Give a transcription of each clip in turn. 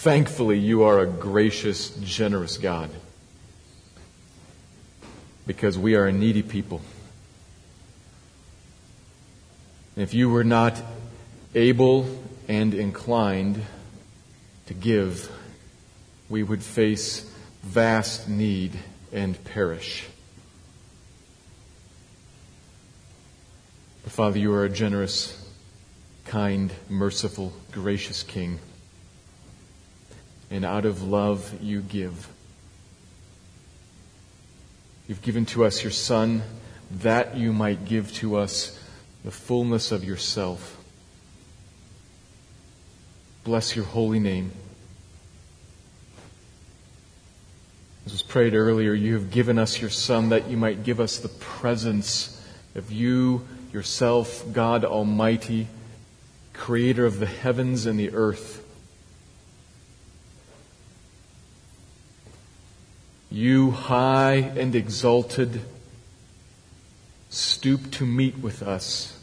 Thankfully, you are a gracious, generous God because we are a needy people. If you were not able and inclined to give, we would face vast need and perish. But Father, you are a generous, kind, merciful, gracious King and out of love you give. You've given to us your Son that you might give to us the fullness of yourself. Bless your holy name. As was prayed earlier, you have given us your Son that you might give us the presence of you, yourself, God Almighty, creator of the heavens and the earth. You, high and exalted, stoop to meet with us.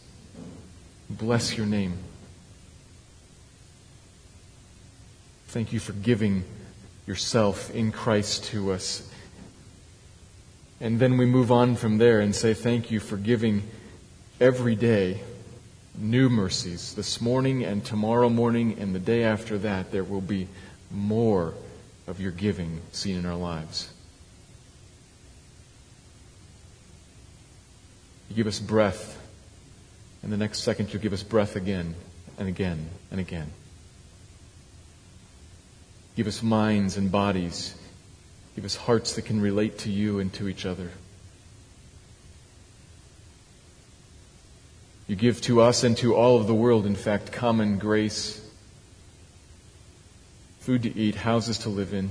Bless your name. Thank you for giving yourself in Christ to us. And then we move on from there and say, Thank you for giving every day new mercies. This morning and tomorrow morning and the day after that, there will be more of your giving seen in our lives. You give us breath, and the next second you give us breath again and again and again. Give us minds and bodies. Give us hearts that can relate to you and to each other. You give to us and to all of the world, in fact, common grace, food to eat, houses to live in,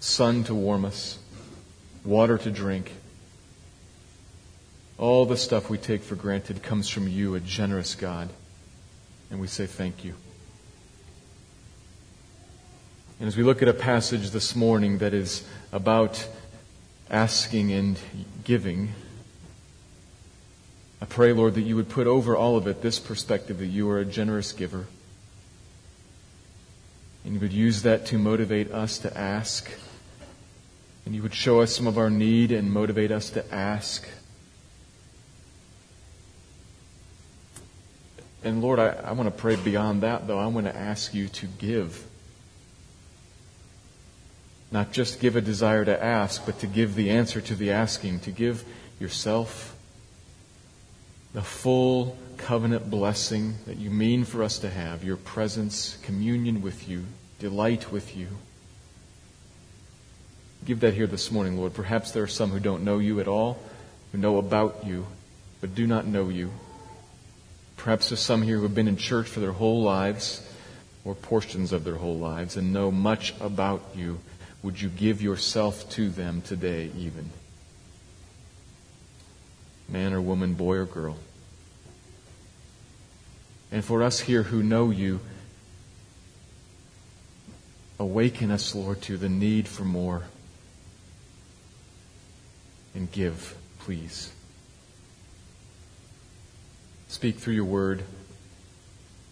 sun to warm us, water to drink. All the stuff we take for granted comes from you, a generous God. And we say thank you. And as we look at a passage this morning that is about asking and giving, I pray, Lord, that you would put over all of it this perspective that you are a generous giver. And you would use that to motivate us to ask. And you would show us some of our need and motivate us to ask. And Lord, I, I want to pray beyond that, though. I want to ask you to give. Not just give a desire to ask, but to give the answer to the asking, to give yourself the full covenant blessing that you mean for us to have, your presence, communion with you, delight with you. Give that here this morning, Lord. Perhaps there are some who don't know you at all, who know about you, but do not know you. Perhaps there's some here who have been in church for their whole lives or portions of their whole lives and know much about you. Would you give yourself to them today, even? Man or woman, boy or girl. And for us here who know you, awaken us, Lord, to the need for more. And give, please. Speak through your word.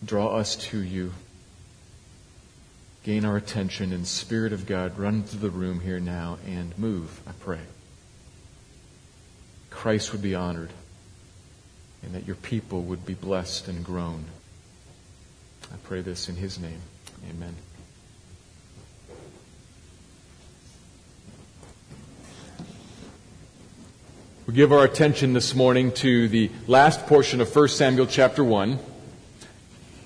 Draw us to you. Gain our attention and Spirit of God, run through the room here now and move, I pray. Christ would be honored and that your people would be blessed and grown. I pray this in his name. Amen. We give our attention this morning to the last portion of 1 Samuel chapter 1.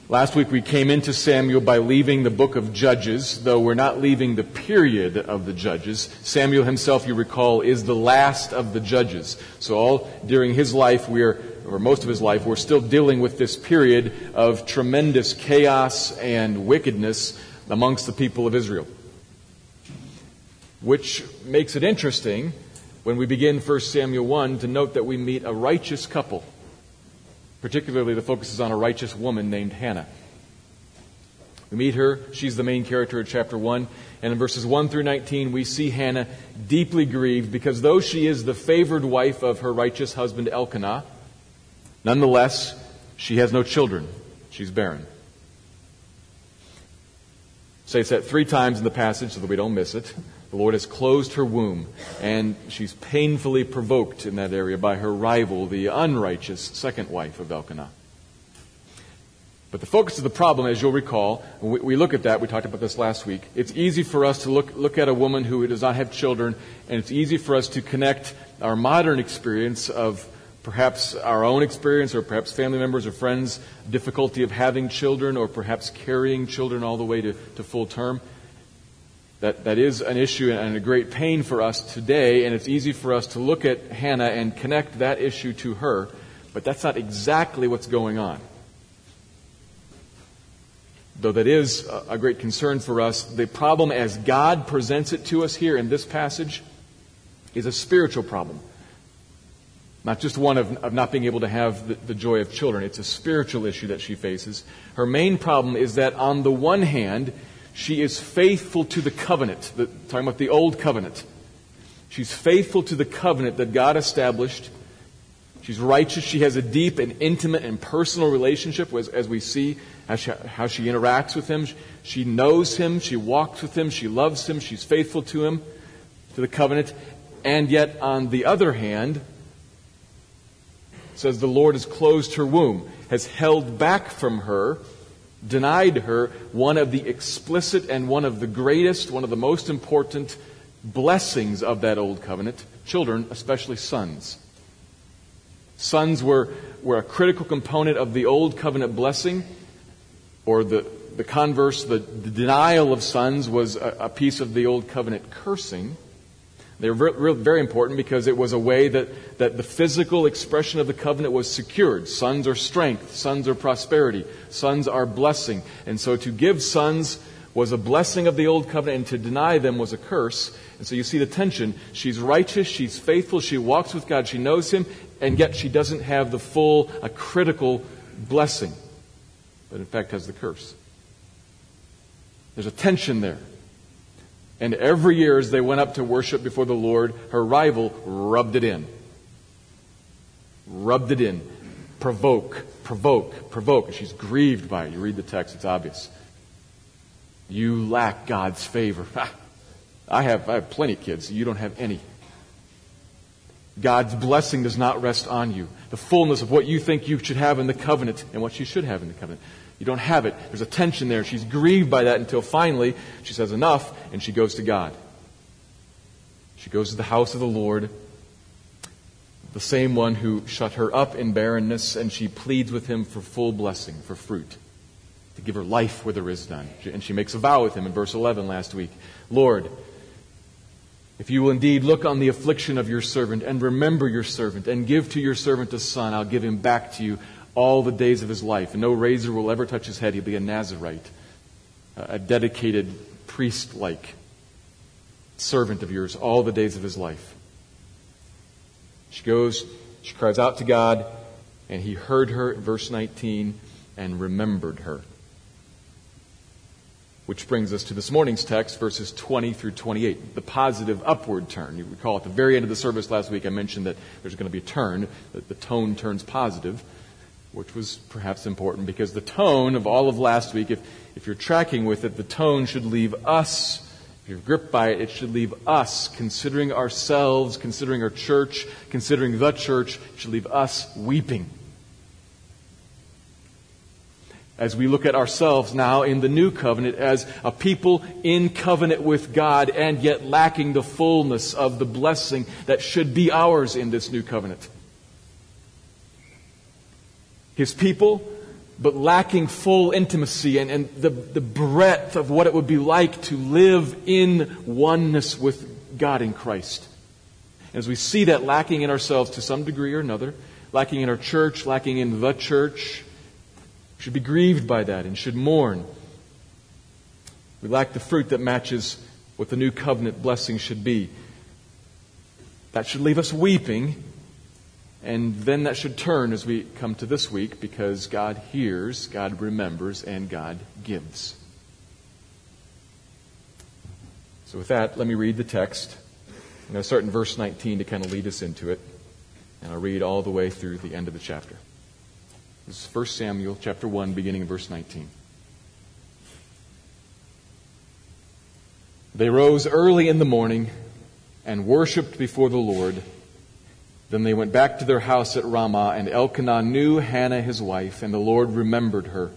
Last week we came into Samuel by leaving the book of Judges, though we're not leaving the period of the Judges. Samuel himself, you recall, is the last of the Judges. So all during his life, we're, or most of his life, we're still dealing with this period of tremendous chaos and wickedness amongst the people of Israel. Which makes it interesting when we begin 1 Samuel 1 to note that we meet a righteous couple. Particularly, the focus is on a righteous woman named Hannah. We meet her. She's the main character of chapter 1. And in verses 1 through 19, we see Hannah deeply grieved because though she is the favored wife of her righteous husband Elkanah, nonetheless, she has no children. She's barren. Say that three times in the passage so that we don't miss it. The Lord has closed her womb, and she's painfully provoked in that area by her rival, the unrighteous second wife of Elkanah. But the focus of the problem, as you'll recall, when we, look at that, we talked about this last week, it's easy for us to look, look at a woman who does not have children, and it's easy for us to connect our modern experience of perhaps our own experience, or perhaps family members or friends' difficulty of having children, or perhaps carrying children all the way to, to full term. That, that is an issue and a great pain for us today, and it's easy for us to look at Hannah and connect that issue to her, but that's not exactly what's going on. Though that is a great concern for us, the problem as God presents it to us here in this passage is a spiritual problem. Not just one of, of not being able to have the, the joy of children. It's a spiritual issue that she faces. Her main problem is that on the one hand, she is faithful to the covenant, the, talking about the old covenant. She's faithful to the covenant that God established. She's righteous. She has a deep and intimate and personal relationship, as, as we see how she, how she interacts with Him. She knows Him. She walks with Him. She loves Him. She's faithful to Him, to the covenant. And yet, on the other hand, says the Lord has closed her womb, has held back from her denied her one of the explicit and one of the greatest, one of the most important blessings of that old covenant children, especially sons. Sons were, were a critical component of the old covenant blessing, or the, the converse, the, the denial of sons was a, a piece of the old covenant cursing. They were very, important because it was a way that, that the physical expression of the covenant was secured. Sons are strength, sons are prosperity, sons are blessing. And so to give sons was a blessing of the old covenant, and to deny them was a curse. And so you see the tension. She's righteous, she's faithful, she walks with God, she knows Him, and yet she doesn't have the full, a critical blessing, but in fact has the curse. There's a tension there. And every year as they went up to worship before the Lord, her rival rubbed it in. Rubbed it in. Provoke, provoke, provoke. And she's grieved by it. You read the text, it's obvious. You lack God's favor. I have, I have plenty of kids. You don't have any. God's blessing does not rest on you. The fullness of what you think you should have in the covenant and what you should have in the covenant. You don't have it. There's a tension there. She's grieved by that until finally she says enough and she goes to God. She goes to the house of the Lord, the same one who shut her up in barrenness, and she pleads with him for full blessing, for fruit, to give her life where there is none. And she makes a vow with him in verse 11 last week Lord, if you will indeed look on the affliction of your servant and remember your servant and give to your servant a son, I'll give him back to you all the days of his life, no razor will ever touch his head. He'll be a Nazarite, a dedicated priest like servant of yours all the days of his life. She goes, she cries out to God, and he heard her, verse 19, and remembered her. Which brings us to this morning's text, verses 20 through 28, the positive upward turn. You recall at the very end of the service last week, I mentioned that there's going to be a turn, that the tone turns positive which was perhaps important because the tone of all of last week, if, if you're tracking with it, the tone should leave us, if you're gripped by it, it should leave us considering ourselves, considering our church, considering the church, should leave us weeping. As we look at ourselves now in the new covenant as a people in covenant with God and yet lacking the fullness of the blessing that should be ours in this new covenant his people, but lacking full intimacy and, and the, the breadth of what it would be like to live in oneness with God in Christ. As we see that lacking in ourselves to some degree or another, lacking in our church, lacking in the church, should be grieved by that and should mourn. We lack the fruit that matches what the new covenant blessing should be. That should leave us weeping, and then that should turn as we come to this week because God hears, God remembers, and God gives. So, with that, let me read the text. I'm going to start in verse 19 to kind of lead us into it, and I'll read all the way through the end of the chapter. This is 1 Samuel chapter 1, beginning in verse 19. They rose early in the morning and worshipped before the Lord. Then they went back to their house at Ramah, and Elkanah knew Hannah his wife, and the Lord remembered her.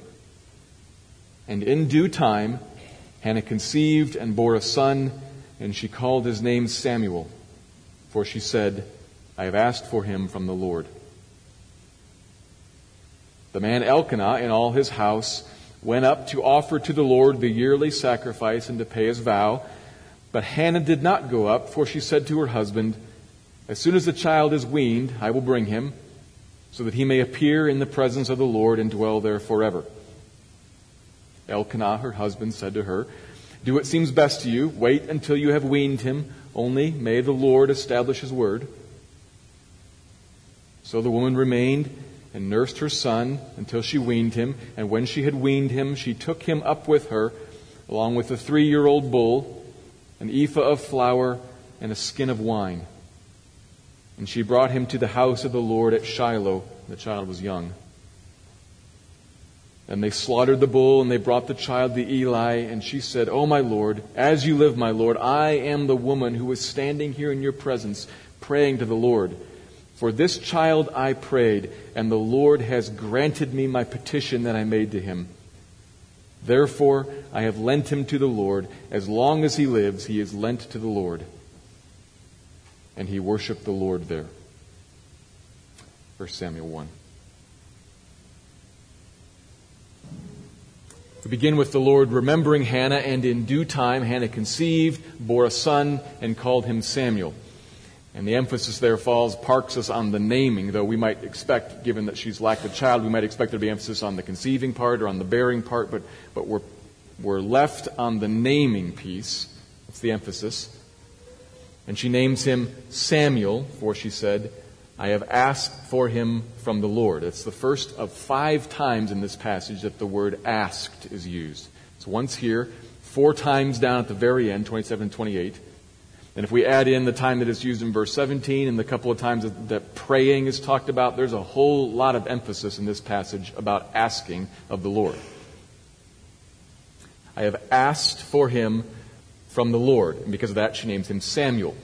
And in due time, Hannah conceived and bore a son, and she called his name Samuel, for she said, I have asked for him from the Lord. The man Elkanah and all his house went up to offer to the Lord the yearly sacrifice and to pay his vow. But Hannah did not go up, for she said to her husband, As soon as the child is weaned, I will bring him, so that he may appear in the presence of the Lord and dwell there forever. Elkanah, her husband, said to her, Do what seems best to you. Wait until you have weaned him. Only may the Lord establish his word. So the woman remained and nursed her son until she weaned him. And when she had weaned him, she took him up with her, along with a three year old bull, an ephah of flour, and a skin of wine. And she brought him to the house of the Lord at Shiloh. The child was young. And they slaughtered the bull, and they brought the child to Eli. And she said, O my Lord, as you live, my Lord, I am the woman who was standing here in your presence, praying to the Lord. For this child I prayed, and the Lord has granted me my petition that I made to him. Therefore, I have lent him to the Lord. As long as he lives, he is lent to the Lord. And he worshiped the Lord there. 1 Samuel 1. We begin with the Lord remembering Hannah, and in due time, Hannah conceived, bore a son, and called him Samuel. And the emphasis there falls, parks us on the naming, though we might expect, given that she's lacked a child, we might expect there to be emphasis on the conceiving part or on the bearing part, but, but we're, we're left on the naming piece. That's the emphasis. And she names him Samuel, for she said, I have asked for him from the Lord. It's the first of five times in this passage that the word asked is used. It's once here, four times down at the very end, 27 and 28. And if we add in the time that is used in verse 17 and the couple of times that, that, praying is talked about, there's a whole lot of emphasis in this passage about asking of the Lord. I have asked for him from the Lord. And because of that, she names him Samuel.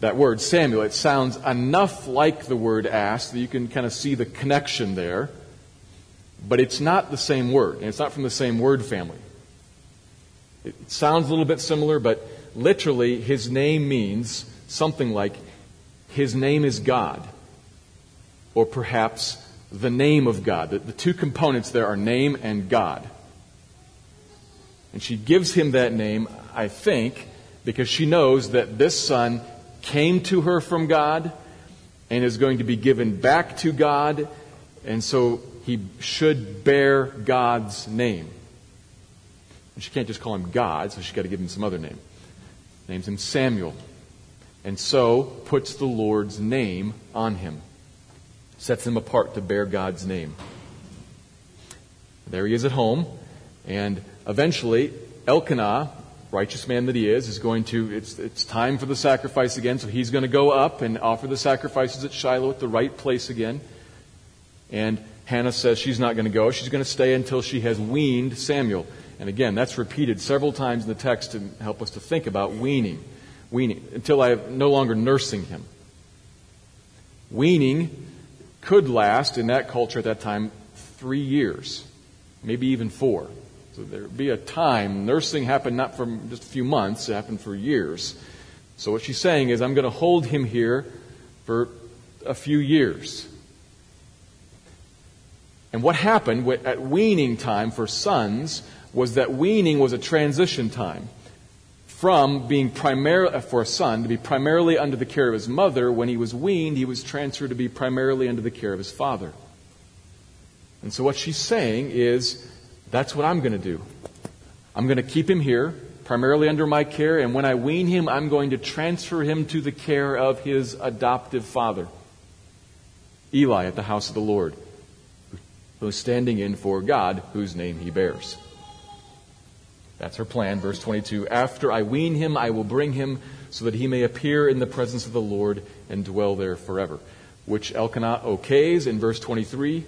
That word, Samuel, it sounds enough like the word ask that you can kind of see the connection there. But it's not the same word, and it's not from the same word family. It sounds a little bit similar, but literally, his name means something like his name is God, or perhaps the name of God. The, the two components there are name and God. And she gives him that name, I think, because she knows that this son came to her from God and is going to be given back to God, and so he should bear God's name. And she can't just call him God, so she's got to give him some other name. Names him Samuel. And so puts the Lord's name on him. Sets him apart to bear God's name. There he is at home. And eventually, Elkanah, righteous man that he is, is going to, it's, it's time for the sacrifice again. So he's going to go up and offer the sacrifices at Shiloh at the right place again. And Hannah says she's not going to go. She's going to stay until she has weaned Samuel. And again, that's repeated several times in the text to help us to think about weaning. Weaning, until I am no longer nursing him. Weaning could last in that culture at that time three years, maybe even four. So there be a time, nursing happened not for just a few months, it happened for years. So what she's saying is, I'm going to hold him here for a few years. And what happened at weaning time for sons was that weaning was a transition time from being primarily, uh, for a son, to be primarily under the care of his mother. When he was weaned, he was transferred to be primarily under the care of his father. And so what she's saying is, That's what I'm going to do. I'm going to keep him here, primarily under my care, and when I wean him, I'm going to transfer him to the care of his adoptive father, Eli, at the house of the Lord, who's standing in for God, whose name he bears. That's her plan, verse 22. After I wean him, I will bring him so that he may appear in the presence of the Lord and dwell there forever. Which Elkanah okays in verse 23.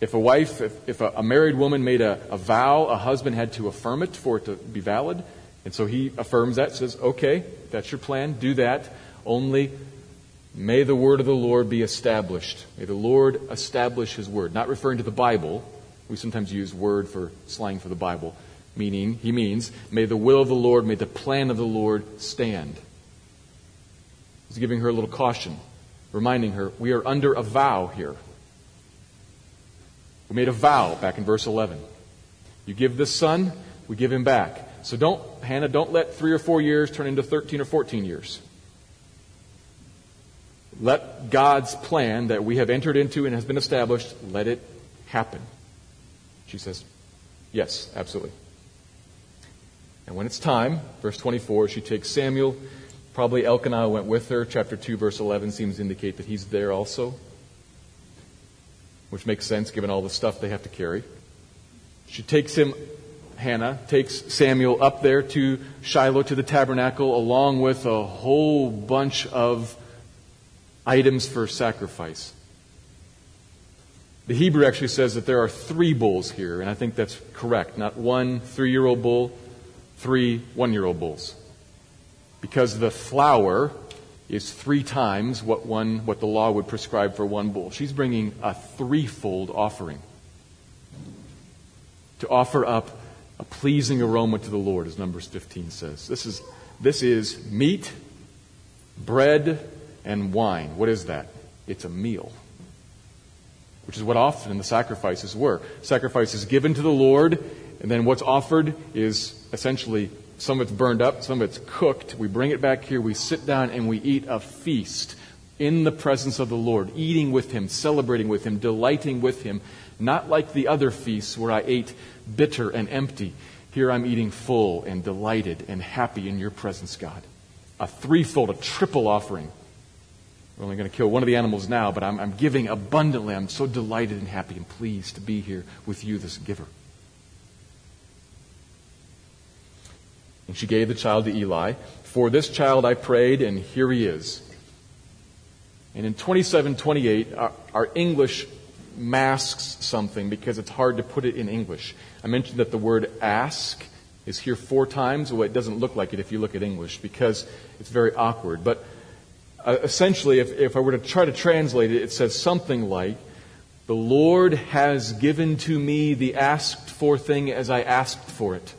If a wife, if, if a, a, married woman made a, a vow, a husband had to affirm it for it to be valid. And so he affirms that, says, okay, that's your plan, do that. Only may the word of the Lord be established. May the Lord establish his word. Not referring to the Bible. We sometimes use word for slang for the Bible. Meaning, he means, may the will of the Lord, may the plan of the Lord stand. He's giving her a little caution, reminding her, we are under a vow here. We made a vow back in verse 11. You give this son, we give him back. So don't, Hannah, don't let three or four years turn into 13 or 14 years. Let God's plan that we have entered into and has been established, let it happen. She says, Yes, absolutely. And when it's time, verse 24, she takes Samuel. Probably Elkanah went with her. Chapter 2, verse 11 seems to indicate that he's there also which makes sense given all the stuff they have to carry. She takes him, Hannah, takes Samuel up there to Shiloh to the tabernacle along with a whole bunch of items for sacrifice. The Hebrew actually says that there are three bulls here, and I think that's correct. Not one three year old bull, three one year old bulls. Because the flour is three times what one what the law would prescribe for one bull. She's bringing a threefold offering to offer up a pleasing aroma to the Lord, as Numbers 15 says. This is this is meat, bread, and wine. What is that? It's a meal. Which is what often the sacrifices were. Sacrifices given to the Lord, and then what's offered is essentially some of it's burned up, some of it's cooked. We bring it back here, we sit down, and we eat a feast in the presence of the Lord, eating with Him, celebrating with Him, delighting with Him. Not like the other feasts where I ate bitter and empty. Here I'm eating full and delighted and happy in your presence, God. A threefold, a triple offering. We're only going to kill one of the animals now, but I'm, I'm giving abundantly. I'm so delighted and happy and pleased to be here with you, this giver. And she gave the child to Eli. For this child I prayed, and here he is. And in 2728, our, our English masks something because it's hard to put it in English. I mentioned that the word ask is here four times. Well, it doesn't look like it if you look at English because it's very awkward. But uh, essentially, if, if I were to try to translate it, it says something like, The Lord has given to me the asked for thing as I asked for it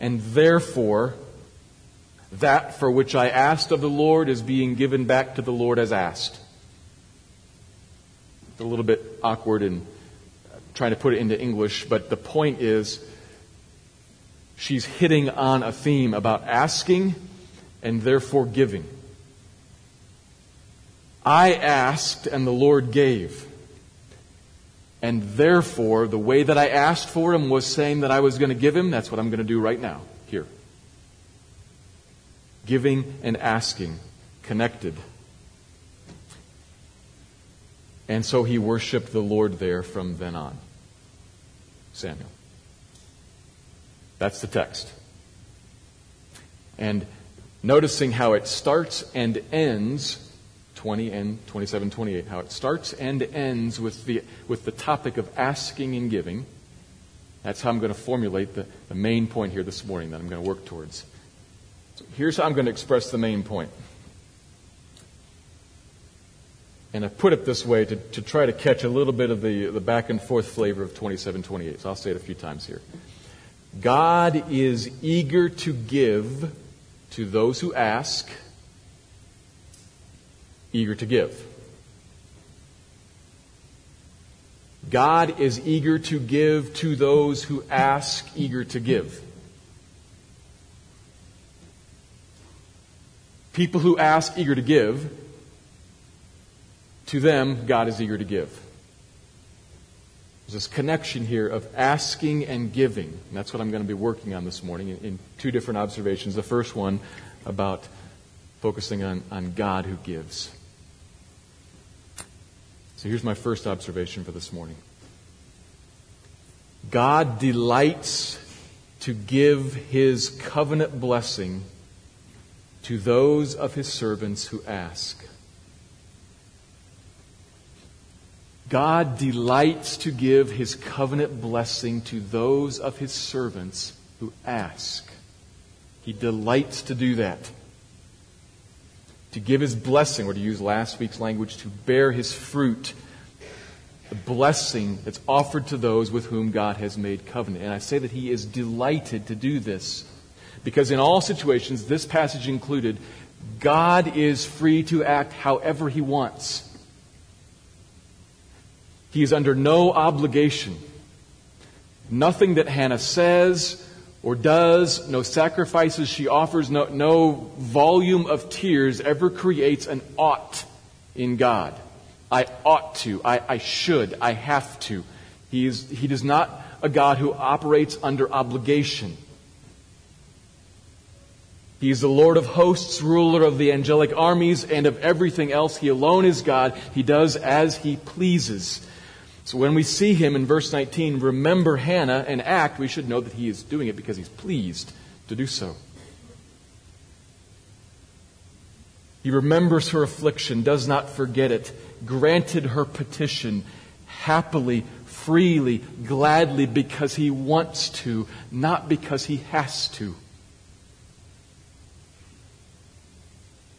and therefore that for which I asked of the Lord is being given back to the Lord as asked. It's a little bit awkward in uh, trying to put it into English, but the point is she's hitting on a theme about asking and therefore giving. I asked and the Lord gave. And therefore, the way that I asked for him was saying that I was going to give him. That's what I'm going to do right now, here. Giving and asking, connected. And so he worshiped the Lord there from then on. Samuel. That's the text. And noticing how it starts and ends 20 and 27, 28, how it starts and ends with the, with the topic of asking and giving. That's how I'm going to formulate the, the main point here this morning that I'm going to work towards. So here's how I'm going to express the main point. And I put it this way to, to try to catch a little bit of the, the back and forth flavor of 27, 28. So I'll say it a few times here. God is eager to give to those who ask eager to give. God is eager to give to those who ask, eager to give. People who ask, eager to give, to them, God is eager to give. There's this connection here of asking and giving. And that's what I'm going to be working on this morning in, in two different observations. The first one about focusing on, on God who gives. So here's my first observation for this morning God delights to give his covenant blessing to those of his servants who ask. God delights to give his covenant blessing to those of his servants who ask. He delights to do that. To give his blessing, or to use last week's language, to bear his fruit. The blessing that's offered to those with whom God has made covenant. And I say that he is delighted to do this. Because in all situations, this passage included, God is free to act however he wants. He is under no obligation. Nothing that Hannah says or does, no sacrifices she offers, no, no volume of tears ever creates an ought in God. I ought to, I, I should, I have to. He is, he is not a God who operates under obligation. He is the Lord of hosts, ruler of the angelic armies, and of everything else. He alone is God. He does as he pleases. So when we see him in verse 19, remember Hannah and act, we should know that he is doing it because he's pleased to do so. He remembers her affliction, does not forget it, granted her petition happily, freely, gladly, because he wants to, not because he has to.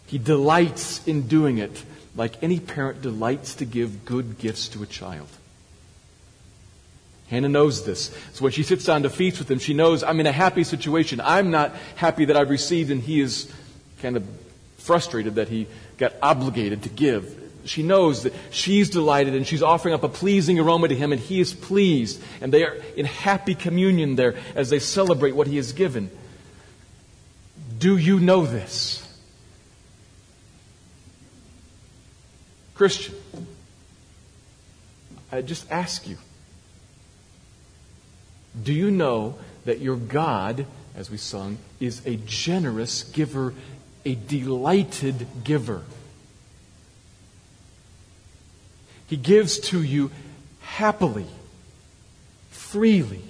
He delights in doing it like any parent delights to give good gifts to a child. Hannah knows this. So when she sits down to feast with him, she knows I'm in a happy situation. I'm not happy that I've received, and he is kind of frustrated that he got obligated to give. She knows that she's delighted and she's offering up a pleasing aroma to him, and he is pleased. And they are in happy communion there as they celebrate what he has given. Do you know this? Christian, I just ask you do you know that your God, as we sung, is a generous giver, a delighted giver? He gives to you happily, freely.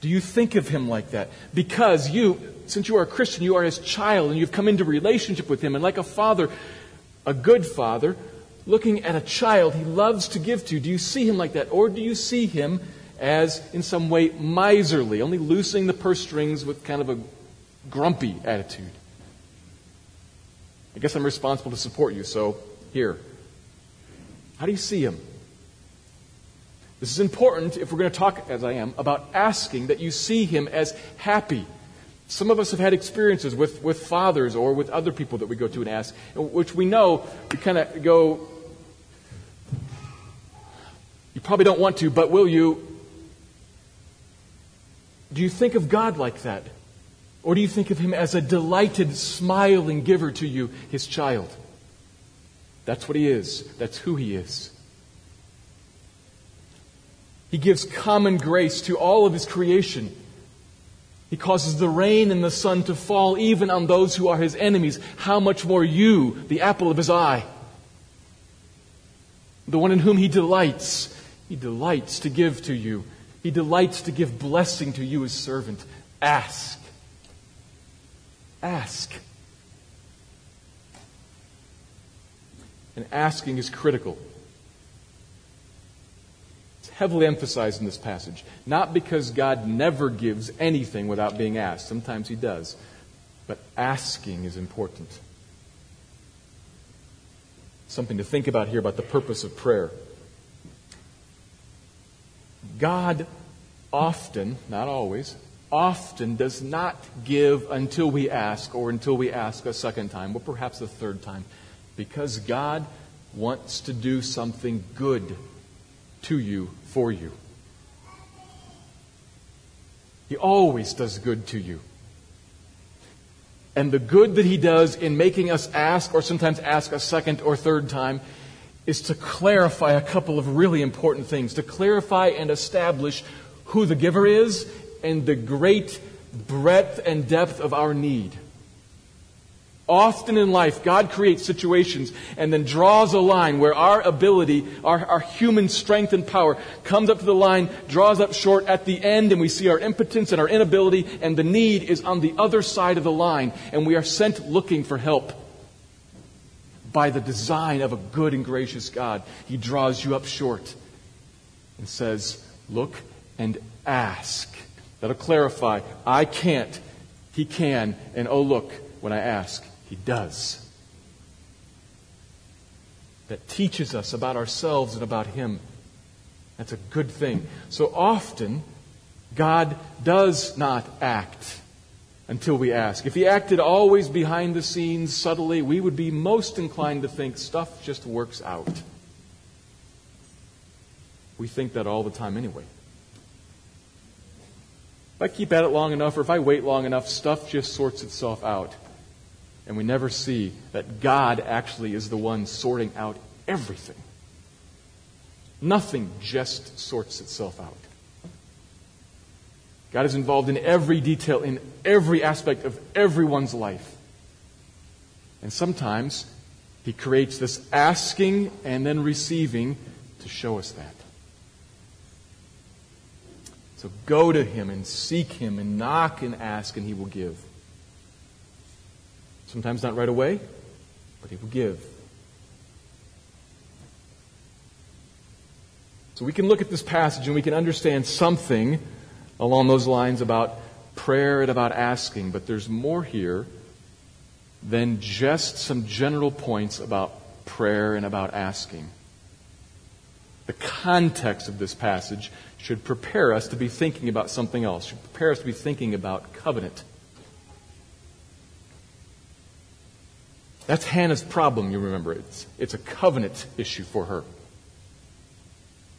Do you think of him like that? Because you, since you are a Christian, you are his child and you've come into relationship with him. And like a father, a good father, looking at a child he loves to give to, do you see him like that? Or do you see him as in some way miserly, only loosening the purse strings with kind of a grumpy attitude. I guess I'm responsible to support you, so here. How do you see him? This is important if we're going to talk, as I am, about asking that you see him as happy. Some of us have had experiences with, with fathers or with other people that we go to and ask, which we know we kind of go, you probably don't want to, but will you? Do you think of God like that? Or do you think of Him as a delighted, smiling giver to you, His child? That's what He is. That's who He is. He gives common grace to all of His creation. He causes the rain and the sun to fall even on those who are His enemies. How much more you, the apple of His eye? The one in whom He delights. He delights to give to you he delights to give blessing to you, his servant. Ask. Ask. And asking is critical. It's heavily emphasized in this passage. Not because God never gives anything without being asked. Sometimes he does. But asking is important. Something to think about here about the purpose of prayer. God often, not always, often does not give until we ask or until we ask a second time or perhaps a third time because God wants to do something good to you, for you. He always does good to you. And the good that He does in making us ask, or sometimes ask a second or third time, is to clarify a couple of really important things, to clarify and establish who the giver is and the great breadth and depth of our need. Often in life, God creates situations and then draws a line where our ability, our, our, human strength and power comes up to the line, draws up short at the end, and we see our impotence and our inability, and the need is on the other side of the line, and we are sent looking for help. By the design of a good and gracious God, He draws you up short and says, Look and ask. That'll clarify. I can't. He can. And oh, look, when I ask, he does. That teaches us about ourselves and about Him. That's a good thing. So often, God does not act until we ask. If He acted always behind the scenes, subtly, we would be most inclined to think stuff just works out. We think that all the time anyway. If I keep at it long enough, or if I wait long enough, stuff just sorts itself out. And we never see that God actually is the one sorting out everything. Nothing just sorts itself out. God is involved in every detail, in every aspect of everyone's life. And sometimes He creates this asking and then receiving to show us that. So go to Him and seek Him and knock and ask, and He will give. Sometimes not right away, but He will give. So we can look at this passage and we can understand something along those lines about prayer and about asking, but there's more here than just some general points about prayer and about asking. The context of this passage should prepare us to be thinking about something else, should prepare us to be thinking about covenant. That's Hannah's problem, you remember. It's, it's a covenant issue for her.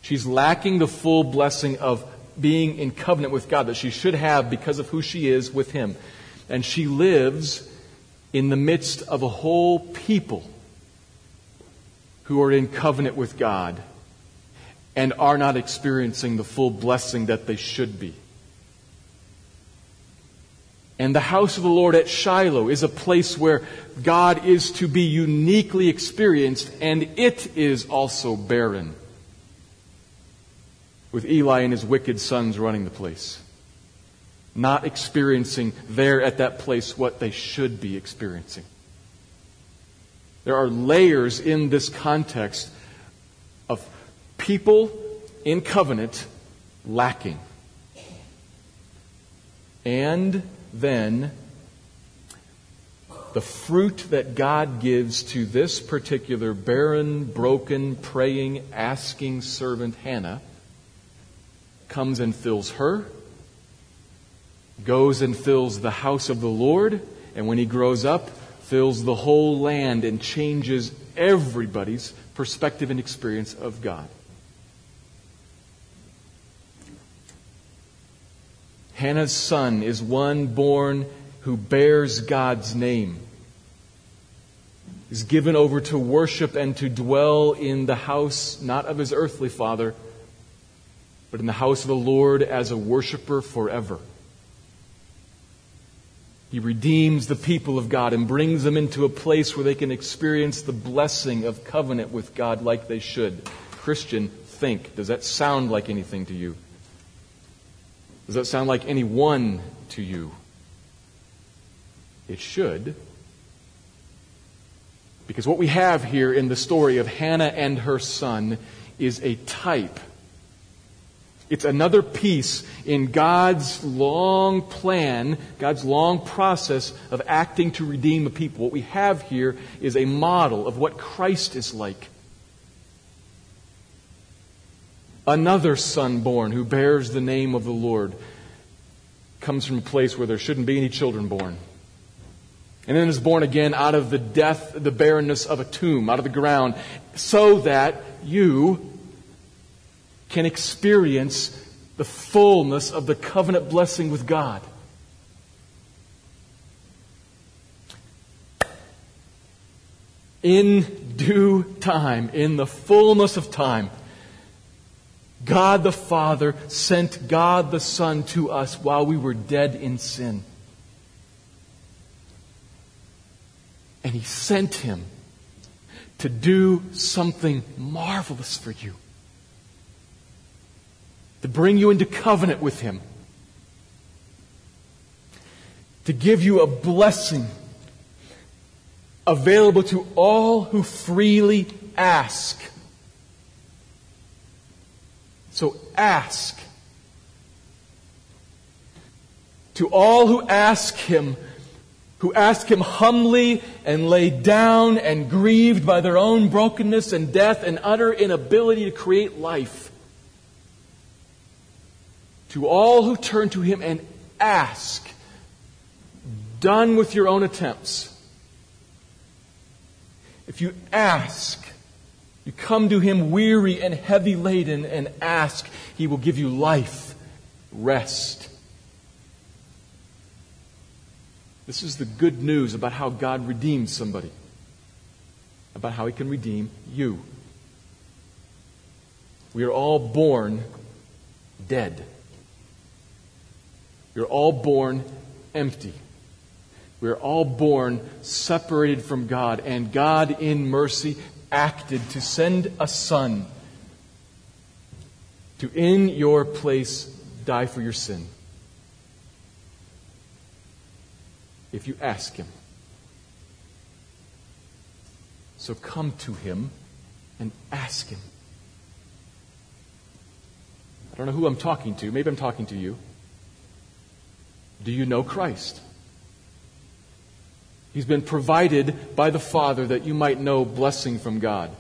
She's lacking the full blessing of being in covenant with God that she should have because of who she is with Him. And she lives in the midst of a whole people who are in covenant with God and are not experiencing the full blessing that they should be. And the house of the Lord at Shiloh is a place where God is to be uniquely experienced, and it is also barren. With Eli and his wicked sons running the place. Not experiencing there at that place what they should be experiencing. There are layers in this context of people in covenant lacking. And then the fruit that God gives to this particular barren, broken, praying, asking servant Hannah comes and fills her, goes and fills the house of the Lord, and when he grows up, fills the whole land and changes everybody's perspective and experience of God. Hannah's son is one born who bears God's name, is given over to worship and to dwell in the house not of his earthly father, but in the house of the Lord as a worshiper forever. He redeems the people of God and brings them into a place where they can experience the blessing of covenant with God like they should. Christian, think. Does that sound like anything to you? Does that sound like any one to you? It should. Because what we have here in the story of Hannah and her son is a type. It's another piece in God's long plan, God's long process of acting to redeem a people. What we have here is a model of what Christ is like. Another son born who bears the name of the Lord comes from a place where there shouldn't be any children born. And then is born again out of the death, the barrenness of a tomb, out of the ground, so that you can experience the fullness of the covenant blessing with God. In due time, in the fullness of time, God the Father sent God the Son to us while we were dead in sin. And He sent Him to do something marvelous for you, to bring you into covenant with Him, to give you a blessing available to all who freely ask. So ask. To all who ask Him, who ask Him humbly and lay down and grieved by their own brokenness and death and utter inability to create life. To all who turn to Him and ask, done with your own attempts if you ask, you come to him weary and heavy laden and ask, he will give you life, rest. This is the good news about how God redeems somebody, about how he can redeem you. We are all born dead. You're all born empty. We are all born separated from God, and God, in mercy, acted to send a Son to, in your place, die for your sin. If you ask Him. So come to Him and ask Him. I don't know who I'm talking to. Maybe I'm talking to you. Do you know Christ? He's been provided by the Father that you might know blessing from God.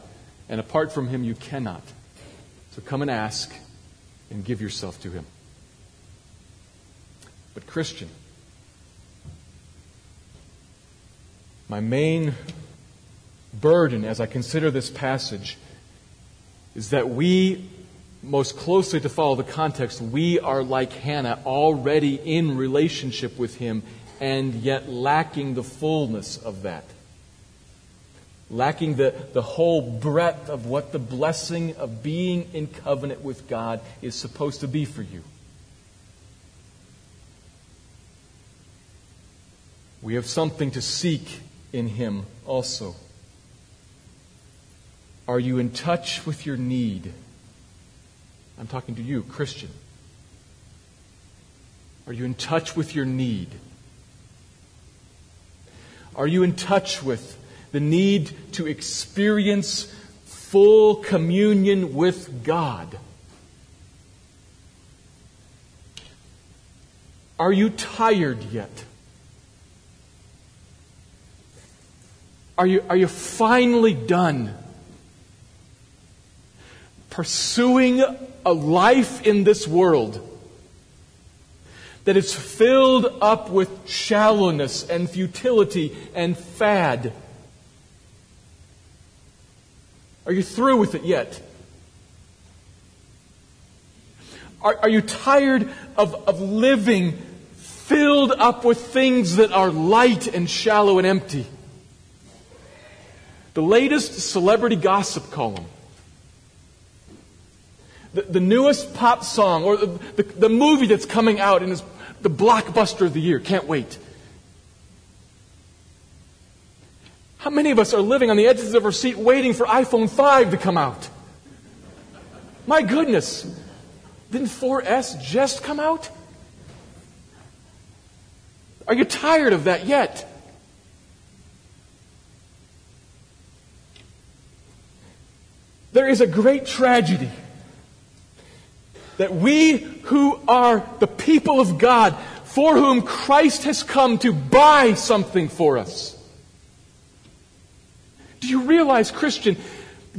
And apart from Him, you cannot. So come and ask and give yourself to Him. But, Christian, my main burden as I consider this passage is that we, most closely to follow the context, we are like Hannah, already in relationship with Him and yet lacking the fullness of that. Lacking the, the whole breadth of what the blessing of being in covenant with God is supposed to be for you. We have something to seek in Him also. Are you in touch with your need? I'm talking to you, Christian. Are you in touch with your need? Are you in touch with the need to experience full communion with God? Are you tired yet? Are you, are you finally done pursuing a life in this world that is filled up with shallowness and futility and fad. Are you through with it yet? Are, are you tired of, of living filled up with things that are light and shallow and empty? The latest celebrity gossip column the, the, newest pop song or the, the, the, movie that's coming out and is the blockbuster of the year. Can't wait. How many of us are living on the edges of our seat waiting for iPhone 5 to come out? My goodness. Didn't 4S just come out? Are you tired of that yet? There is a great tragedy that we who are the people of God, for whom Christ has come to buy something for us. Do you realize, Christian,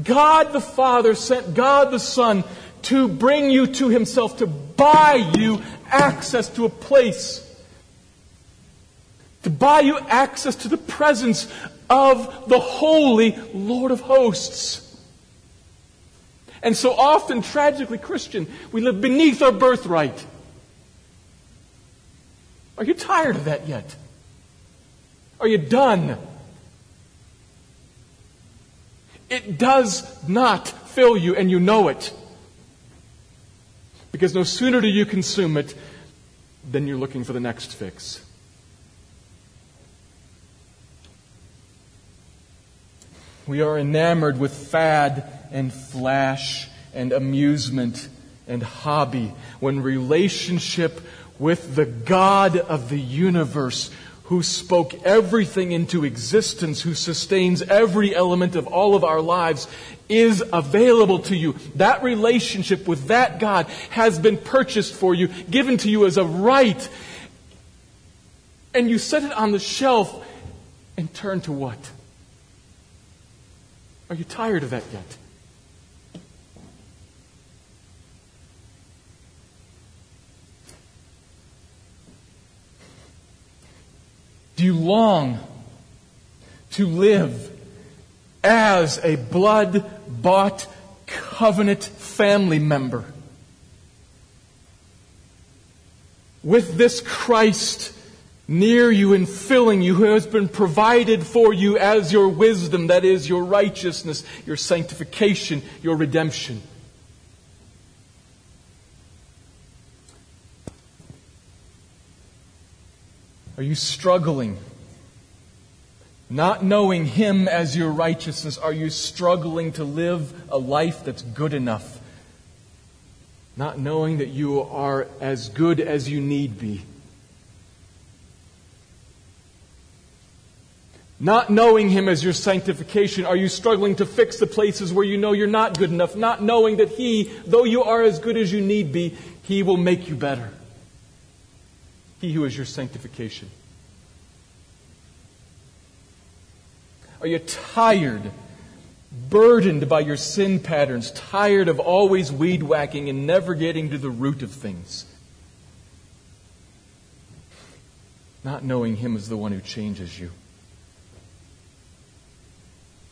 God the Father sent God the Son to bring you to Himself, to buy you access to a place, to buy you access to the presence of the holy Lord of hosts. And so often, tragically Christian, we live beneath our birthright. Are you tired of that yet? Are you done? It does not fill you, and you know it. Because no sooner do you consume it than you're looking for the next fix. We are enamored with fad and flash and amusement and hobby when relationship with the God of the universe who spoke everything into existence, who sustains every element of all of our lives, is available to you. That relationship with that God has been purchased for you, given to you as a right. And you set it on the shelf and turn to what? Are you tired of that yet? Do you long to live as a blood bought covenant family member? With this Christ near you and filling you, who has been provided for you as your wisdom, that is, your righteousness, your sanctification, your redemption. Are you struggling? Not knowing Him as your righteousness, are you struggling to live a life that's good enough? Not knowing that you are as good as you need be. Not knowing Him as your sanctification, are you struggling to fix the places where you know you're not good enough? Not knowing that He, though you are as good as you need be, He will make you better. He who is your sanctification. Are you tired, burdened by your sin patterns, tired of always weed whacking and never getting to the root of things? Not knowing Him as the one who changes you.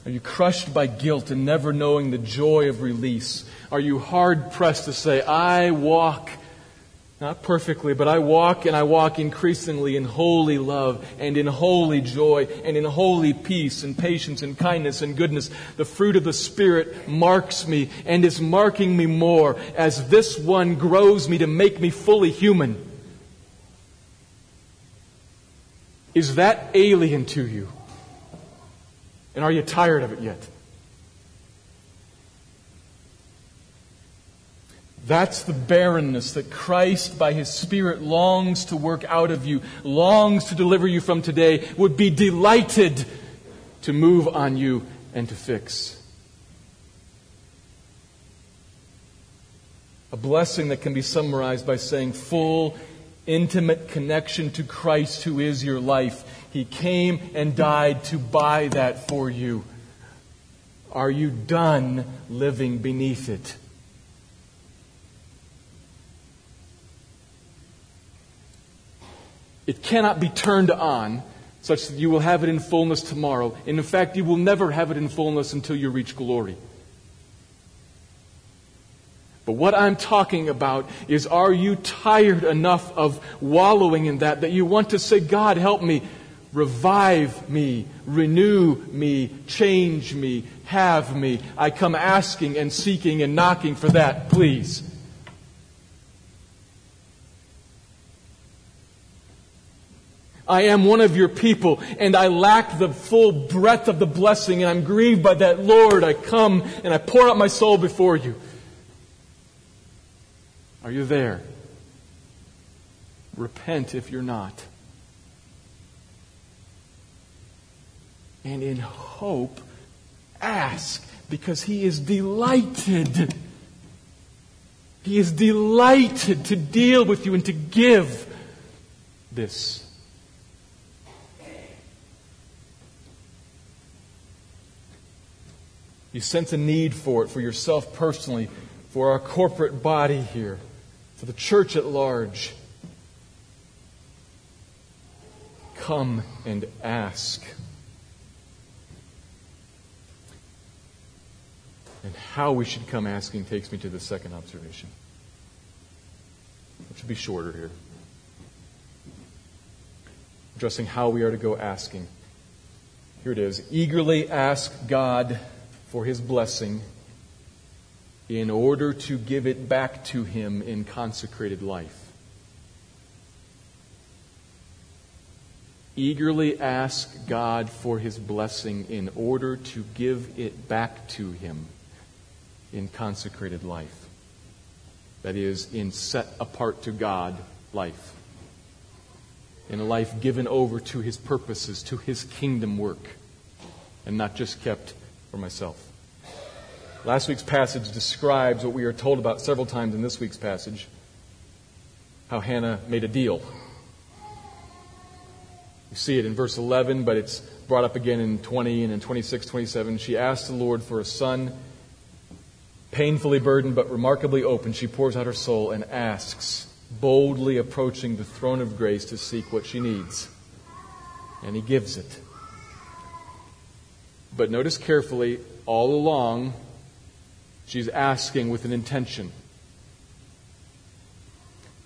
Are you crushed by guilt and never knowing the joy of release? Are you hard pressed to say, I walk not perfectly, but I walk and I walk increasingly in holy love and in holy joy and in holy peace and patience and kindness and goodness. The fruit of the Spirit marks me and is marking me more as this one grows me to make me fully human. Is that alien to you? And are you tired of it yet? That's the barrenness that Christ, by His Spirit, longs to work out of you, longs to deliver you from today, would be delighted to move on you and to fix. A blessing that can be summarized by saying full, intimate connection to Christ who is your life. He came and died to buy that for you. Are you done living beneath it? It cannot be turned on such that you will have it in fullness tomorrow. And in fact, you will never have it in fullness until you reach glory. But what I'm talking about is are you tired enough of wallowing in that that you want to say, God, help me, revive me, renew me, change me, have me. I come asking and seeking and knocking for that, please. I am one of your people, and I lack the full breadth of the blessing, and I'm grieved by that. Lord, I come and I pour out my soul before you. Are you there? Repent if you're not. And in hope, ask, because He is delighted. He is delighted to deal with you and to give this. You sense a need for it, for yourself personally, for our corporate body here, for the church at large. Come and ask. And how we should come asking takes me to the second observation, which will be shorter here. Addressing how we are to go asking. Here it is. Eagerly ask God for his blessing in order to give it back to him in consecrated life. Eagerly ask God for his blessing in order to give it back to him in consecrated life. That is, in set apart to God life. In a life given over to his purposes, to his kingdom work, and not just kept for myself. Last week's passage describes what we are told about several times in this week's passage how Hannah made a deal. You see it in verse 11, but it's brought up again in 20 and in 26, 27. She asked the Lord for a son, painfully burdened but remarkably open. She pours out her soul and asks, boldly approaching the throne of grace to seek what she needs. And he gives it. But notice carefully, all along, She's asking with an intention.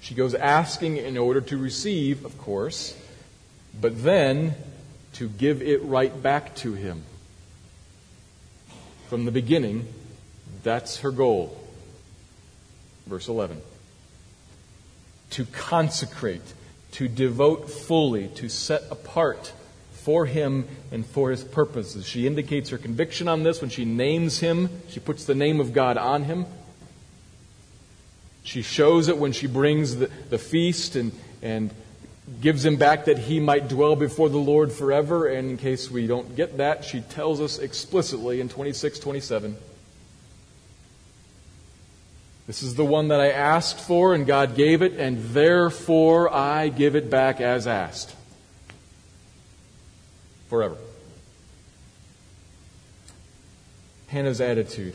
She goes asking in order to receive, of course, but then to give it right back to Him. From the beginning, that's her goal. Verse 11. To consecrate, to devote fully, to set apart for him and for his purposes. She indicates her conviction on this when she names him. She puts the name of God on him. She shows it when she brings the, the feast and, and gives him back that he might dwell before the Lord forever. And in case we don't get that, she tells us explicitly in 26 27. This is the one that I asked for, and God gave it, and therefore I give it back as asked forever. Hannah's attitude.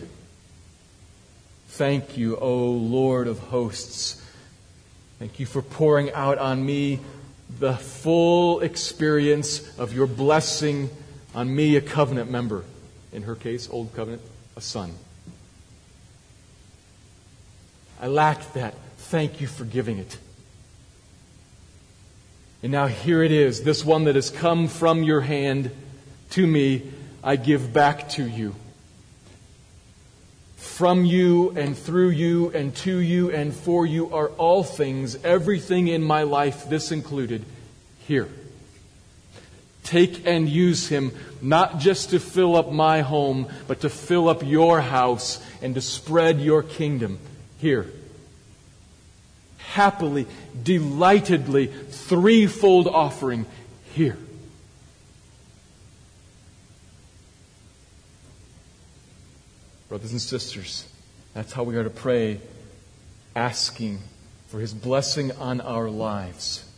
Thank you, O Lord of hosts. Thank you for pouring out on me the full experience of your blessing on me, a covenant member. In her case, Old Covenant, a son. I lacked that. Thank you for giving it. And now here it is, this one that has come from your hand to me, I give back to you. From you and through you and to you and for you are all things, everything in my life, this included, here. Take and use him, not just to fill up my home, but to fill up your house and to spread your kingdom here happily, delightedly, threefold offering here. Brothers and sisters, that's how we are to pray, asking for His blessing on our lives.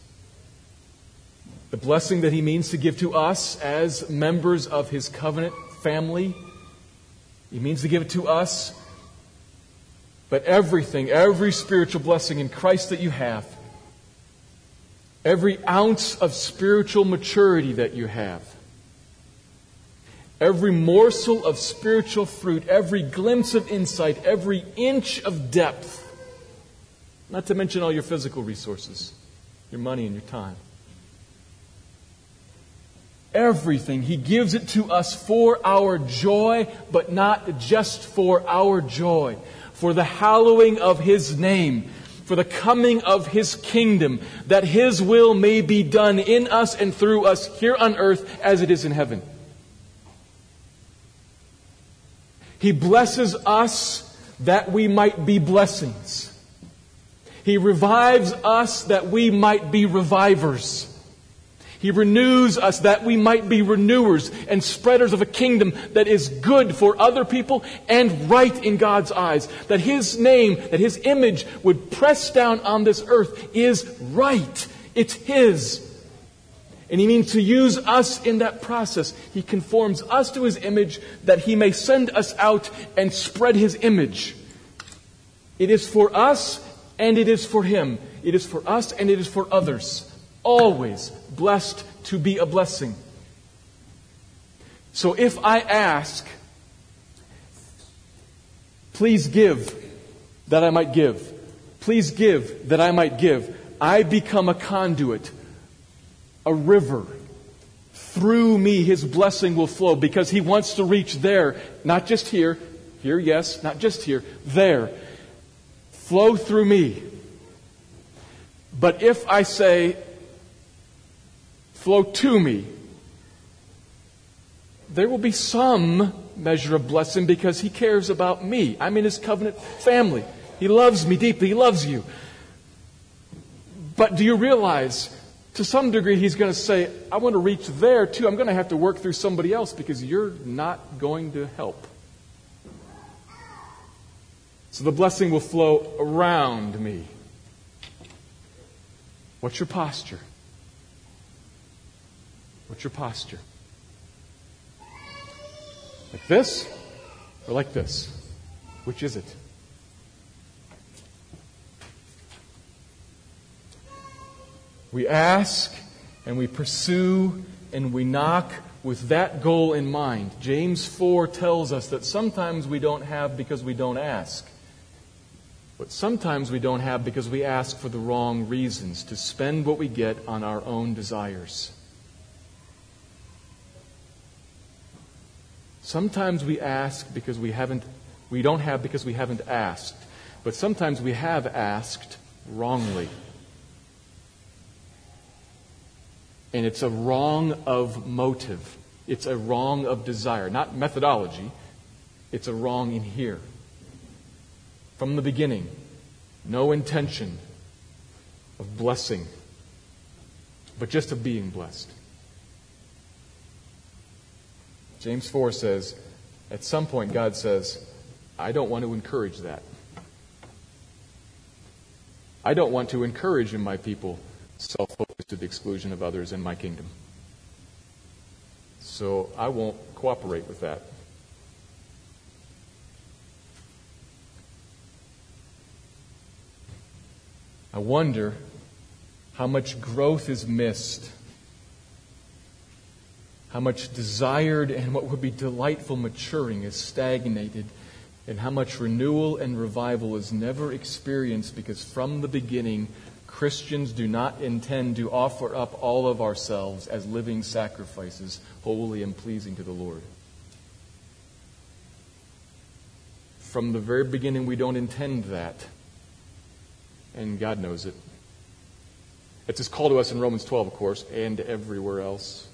The blessing that He means to give to us as members of His covenant family. He means to give it to us but everything, every spiritual blessing in Christ that you have, every ounce of spiritual maturity that you have, every morsel of spiritual fruit, every glimpse of insight, every inch of depth, not to mention all your physical resources, your money and your time. Everything. He gives it to us for our joy, but not just for our joy for the hallowing of His name, for the coming of His kingdom, that His will may be done in us and through us here on earth as it is in heaven. He blesses us that we might be blessings. He revives us that we might be revivers. He renews us that we might be renewers and spreaders of a kingdom that is good for other people and right in God's eyes. That His name, that His image would press down on this earth is right. It's His. And He means to use us in that process. He conforms us to His image that He may send us out and spread His image. It is for us and it is for Him. It is for us and it is for others always blessed to be a blessing. So if I ask, please give that I might give, please give that I might give, I become a conduit, a river. Through me his blessing will flow because he wants to reach there, not just here, here, yes, not just here, there. Flow through me. But if I say, flow to me, there will be some measure of blessing because he cares about me. I'm in his covenant family. He loves me deeply. He loves you. But do you realize, to some degree, he's going to say, I want to reach there too. I'm going to have to work through somebody else because you're not going to help. So the blessing will flow around me. What's your posture? What's your posture? Like this or like this? Which is it? We ask and we pursue and we knock with that goal in mind. James 4 tells us that sometimes we don't have because we don't ask. But sometimes we don't have because we ask for the wrong reasons, to spend what we get on our own desires. Sometimes we ask because we haven't we don't have because we haven't asked. But sometimes we have asked wrongly. And it's a wrong of motive. It's a wrong of desire. Not methodology. It's a wrong in here. From the beginning, no intention of blessing, but just of being blessed. James 4 says, at some point, God says, I don't want to encourage that. I don't want to encourage in my people self focus to the exclusion of others in my kingdom. So I won't cooperate with that. I wonder how much growth is missed, how much desired and what would be delightful maturing is stagnated, and how much renewal and revival is never experienced because from the beginning Christians do not intend to offer up all of ourselves as living sacrifices, holy and pleasing to the Lord. From the very beginning, we don't intend that. And God knows it. It's his call to us in Romans 12, of course, and everywhere else.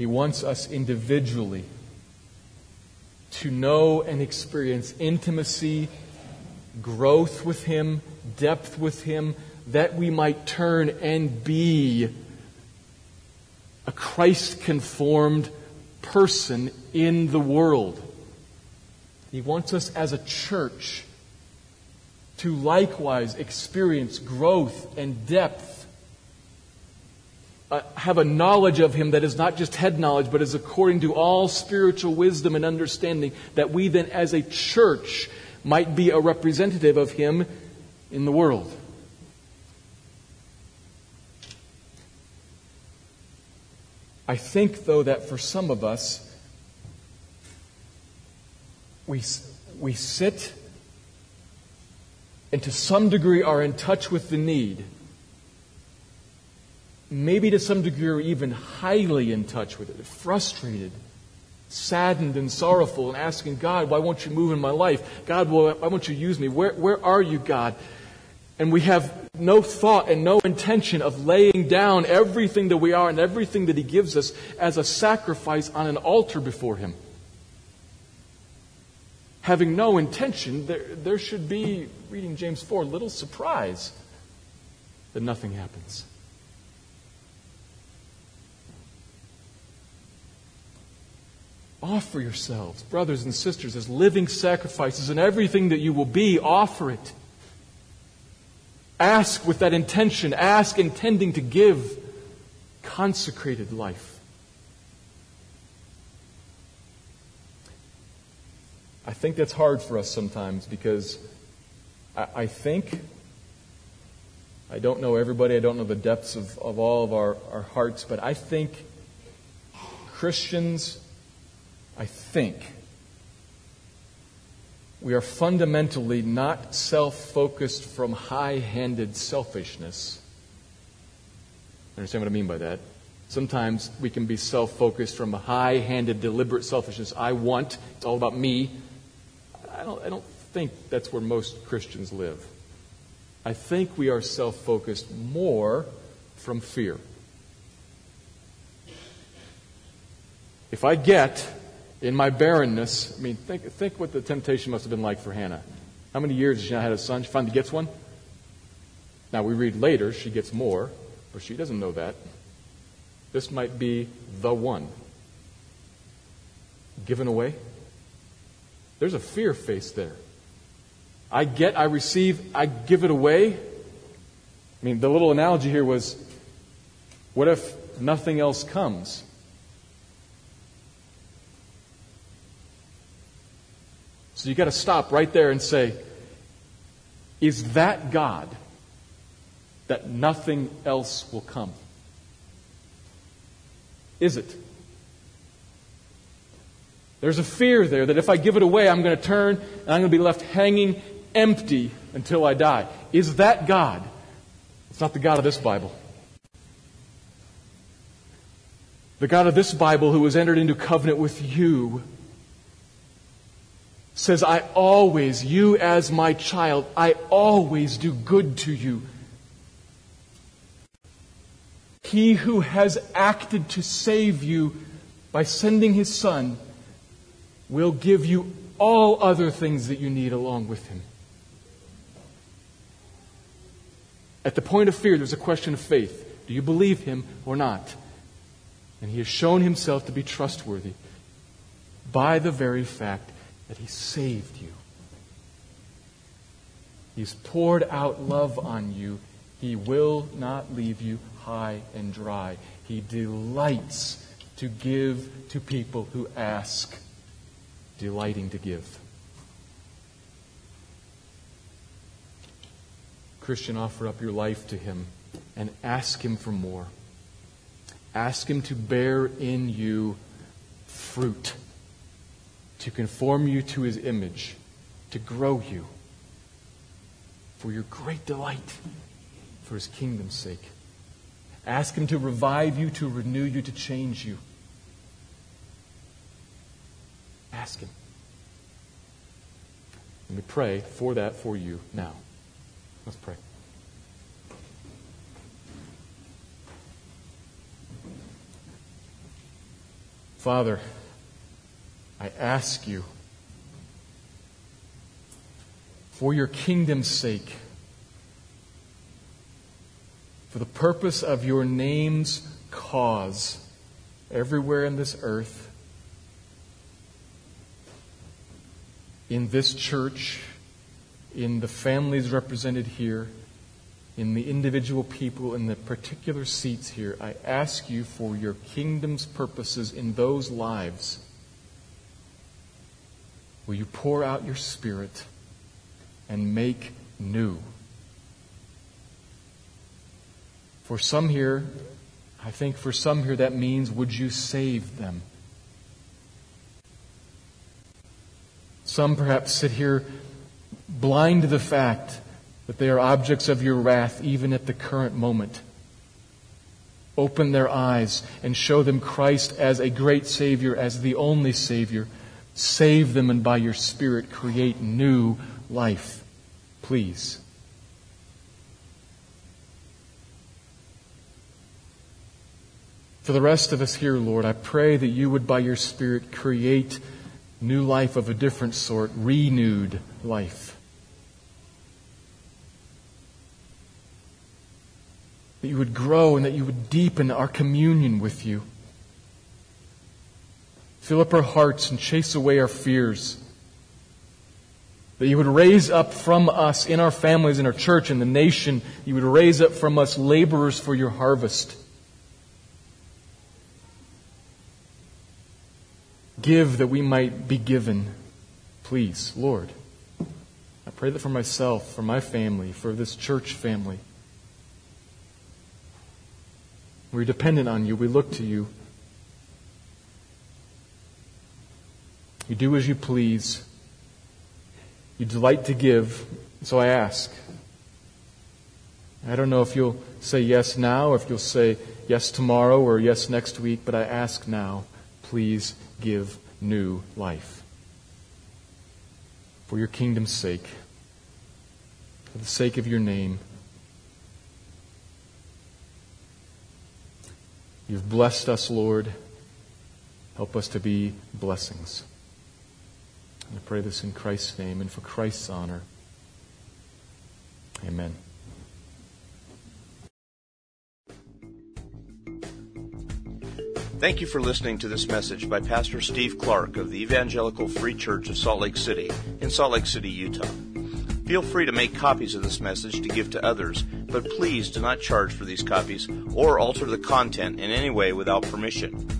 He wants us individually to know and experience intimacy, growth with Him, depth with Him, that we might turn and be a Christ conformed person in the world. He wants us as a church to likewise experience growth and depth uh, have a knowledge of him that is not just head knowledge, but is according to all spiritual wisdom and understanding, that we then as a church might be a representative of him in the world. I think, though, that for some of us, we, we sit and to some degree are in touch with the need maybe to some degree even highly in touch with it, frustrated, saddened, and sorrowful, and asking God, why won't you move in my life? God, why won't you use me? Where, where are you, God? And we have no thought and no intention of laying down everything that we are and everything that He gives us as a sacrifice on an altar before Him. Having no intention, there, there should be, reading James 4, little surprise that nothing happens. Offer yourselves, brothers and sisters, as living sacrifices, and everything that you will be, offer it. Ask with that intention, ask intending to give consecrated life. I think that's hard for us sometimes because I, I think, I don't know everybody, I don't know the depths of, of all of our, our hearts, but I think Christians I think, we are fundamentally not self focused from high handed selfishness. Understand what I mean by that? Sometimes we can be self focused from a high handed, deliberate selfishness. I want, it's all about me. I don't, I don't think that's where most Christians live. I think we are self focused more from fear. If I get in my barrenness, I mean, think, think what the temptation must have been like for Hannah. How many years has she not had a son? She finally gets one. Now, we read later she gets more, but she doesn't know that. This might be the one. Given away? There's a fear face there. I get, I receive, I give it away. I mean, the little analogy here was what if nothing else comes? So you've got to stop right there and say, is that God that nothing else will come? Is it? There's a fear there that if I give it away, I'm going to turn and I'm going to be left hanging empty until I die. Is that God? It's not the God of this Bible. The God of this Bible, who has entered into covenant with you, says, I always, you as my child, I always do good to you. He who has acted to save you by sending his son will give you all other things that you need along with him. At the point of fear, there's a question of faith. Do you believe him or not? And he has shown himself to be trustworthy by the very fact that He saved you. He's poured out love on you. He will not leave you high and dry. He delights to give to people who ask, delighting to give. Christian, offer up your life to Him and ask Him for more. Ask Him to bear in you fruit to conform you to his image, to grow you for your great delight, for his kingdom's sake. Ask him to revive you, to renew you, to change you. Ask him. Let me pray for that for you now. Let's pray. Father, I ask you, for your kingdom's sake, for the purpose of your name's cause, everywhere in this earth, in this church, in the families represented here, in the individual people in the particular seats here, I ask you for your kingdom's purposes in those lives Will you pour out your Spirit and make new? For some here, I think for some here that means, would you save them? Some perhaps sit here blind to the fact that they are objects of your wrath even at the current moment. Open their eyes and show them Christ as a great Savior, as the only Savior Save them and by your Spirit create new life. Please. For the rest of us here, Lord, I pray that you would, by your Spirit, create new life of a different sort, renewed life. That you would grow and that you would deepen our communion with you. Fill up our hearts and chase away our fears. That you would raise up from us in our families, in our church, in the nation, you would raise up from us laborers for your harvest. Give that we might be given. Please, Lord. I pray that for myself, for my family, for this church family. We're dependent on you. We look to you. You do as you please. You delight to give, so I ask. I don't know if you'll say yes now, if you'll say yes tomorrow, or yes next week, but I ask now, please give new life. For your kingdom's sake, for the sake of your name. You've blessed us, Lord. Help us to be blessings. I pray this in Christ's name and for Christ's honor. Amen. Thank you for listening to this message by Pastor Steve Clark of the Evangelical Free Church of Salt Lake City in Salt Lake City, Utah. Feel free to make copies of this message to give to others, but please do not charge for these copies or alter the content in any way without permission.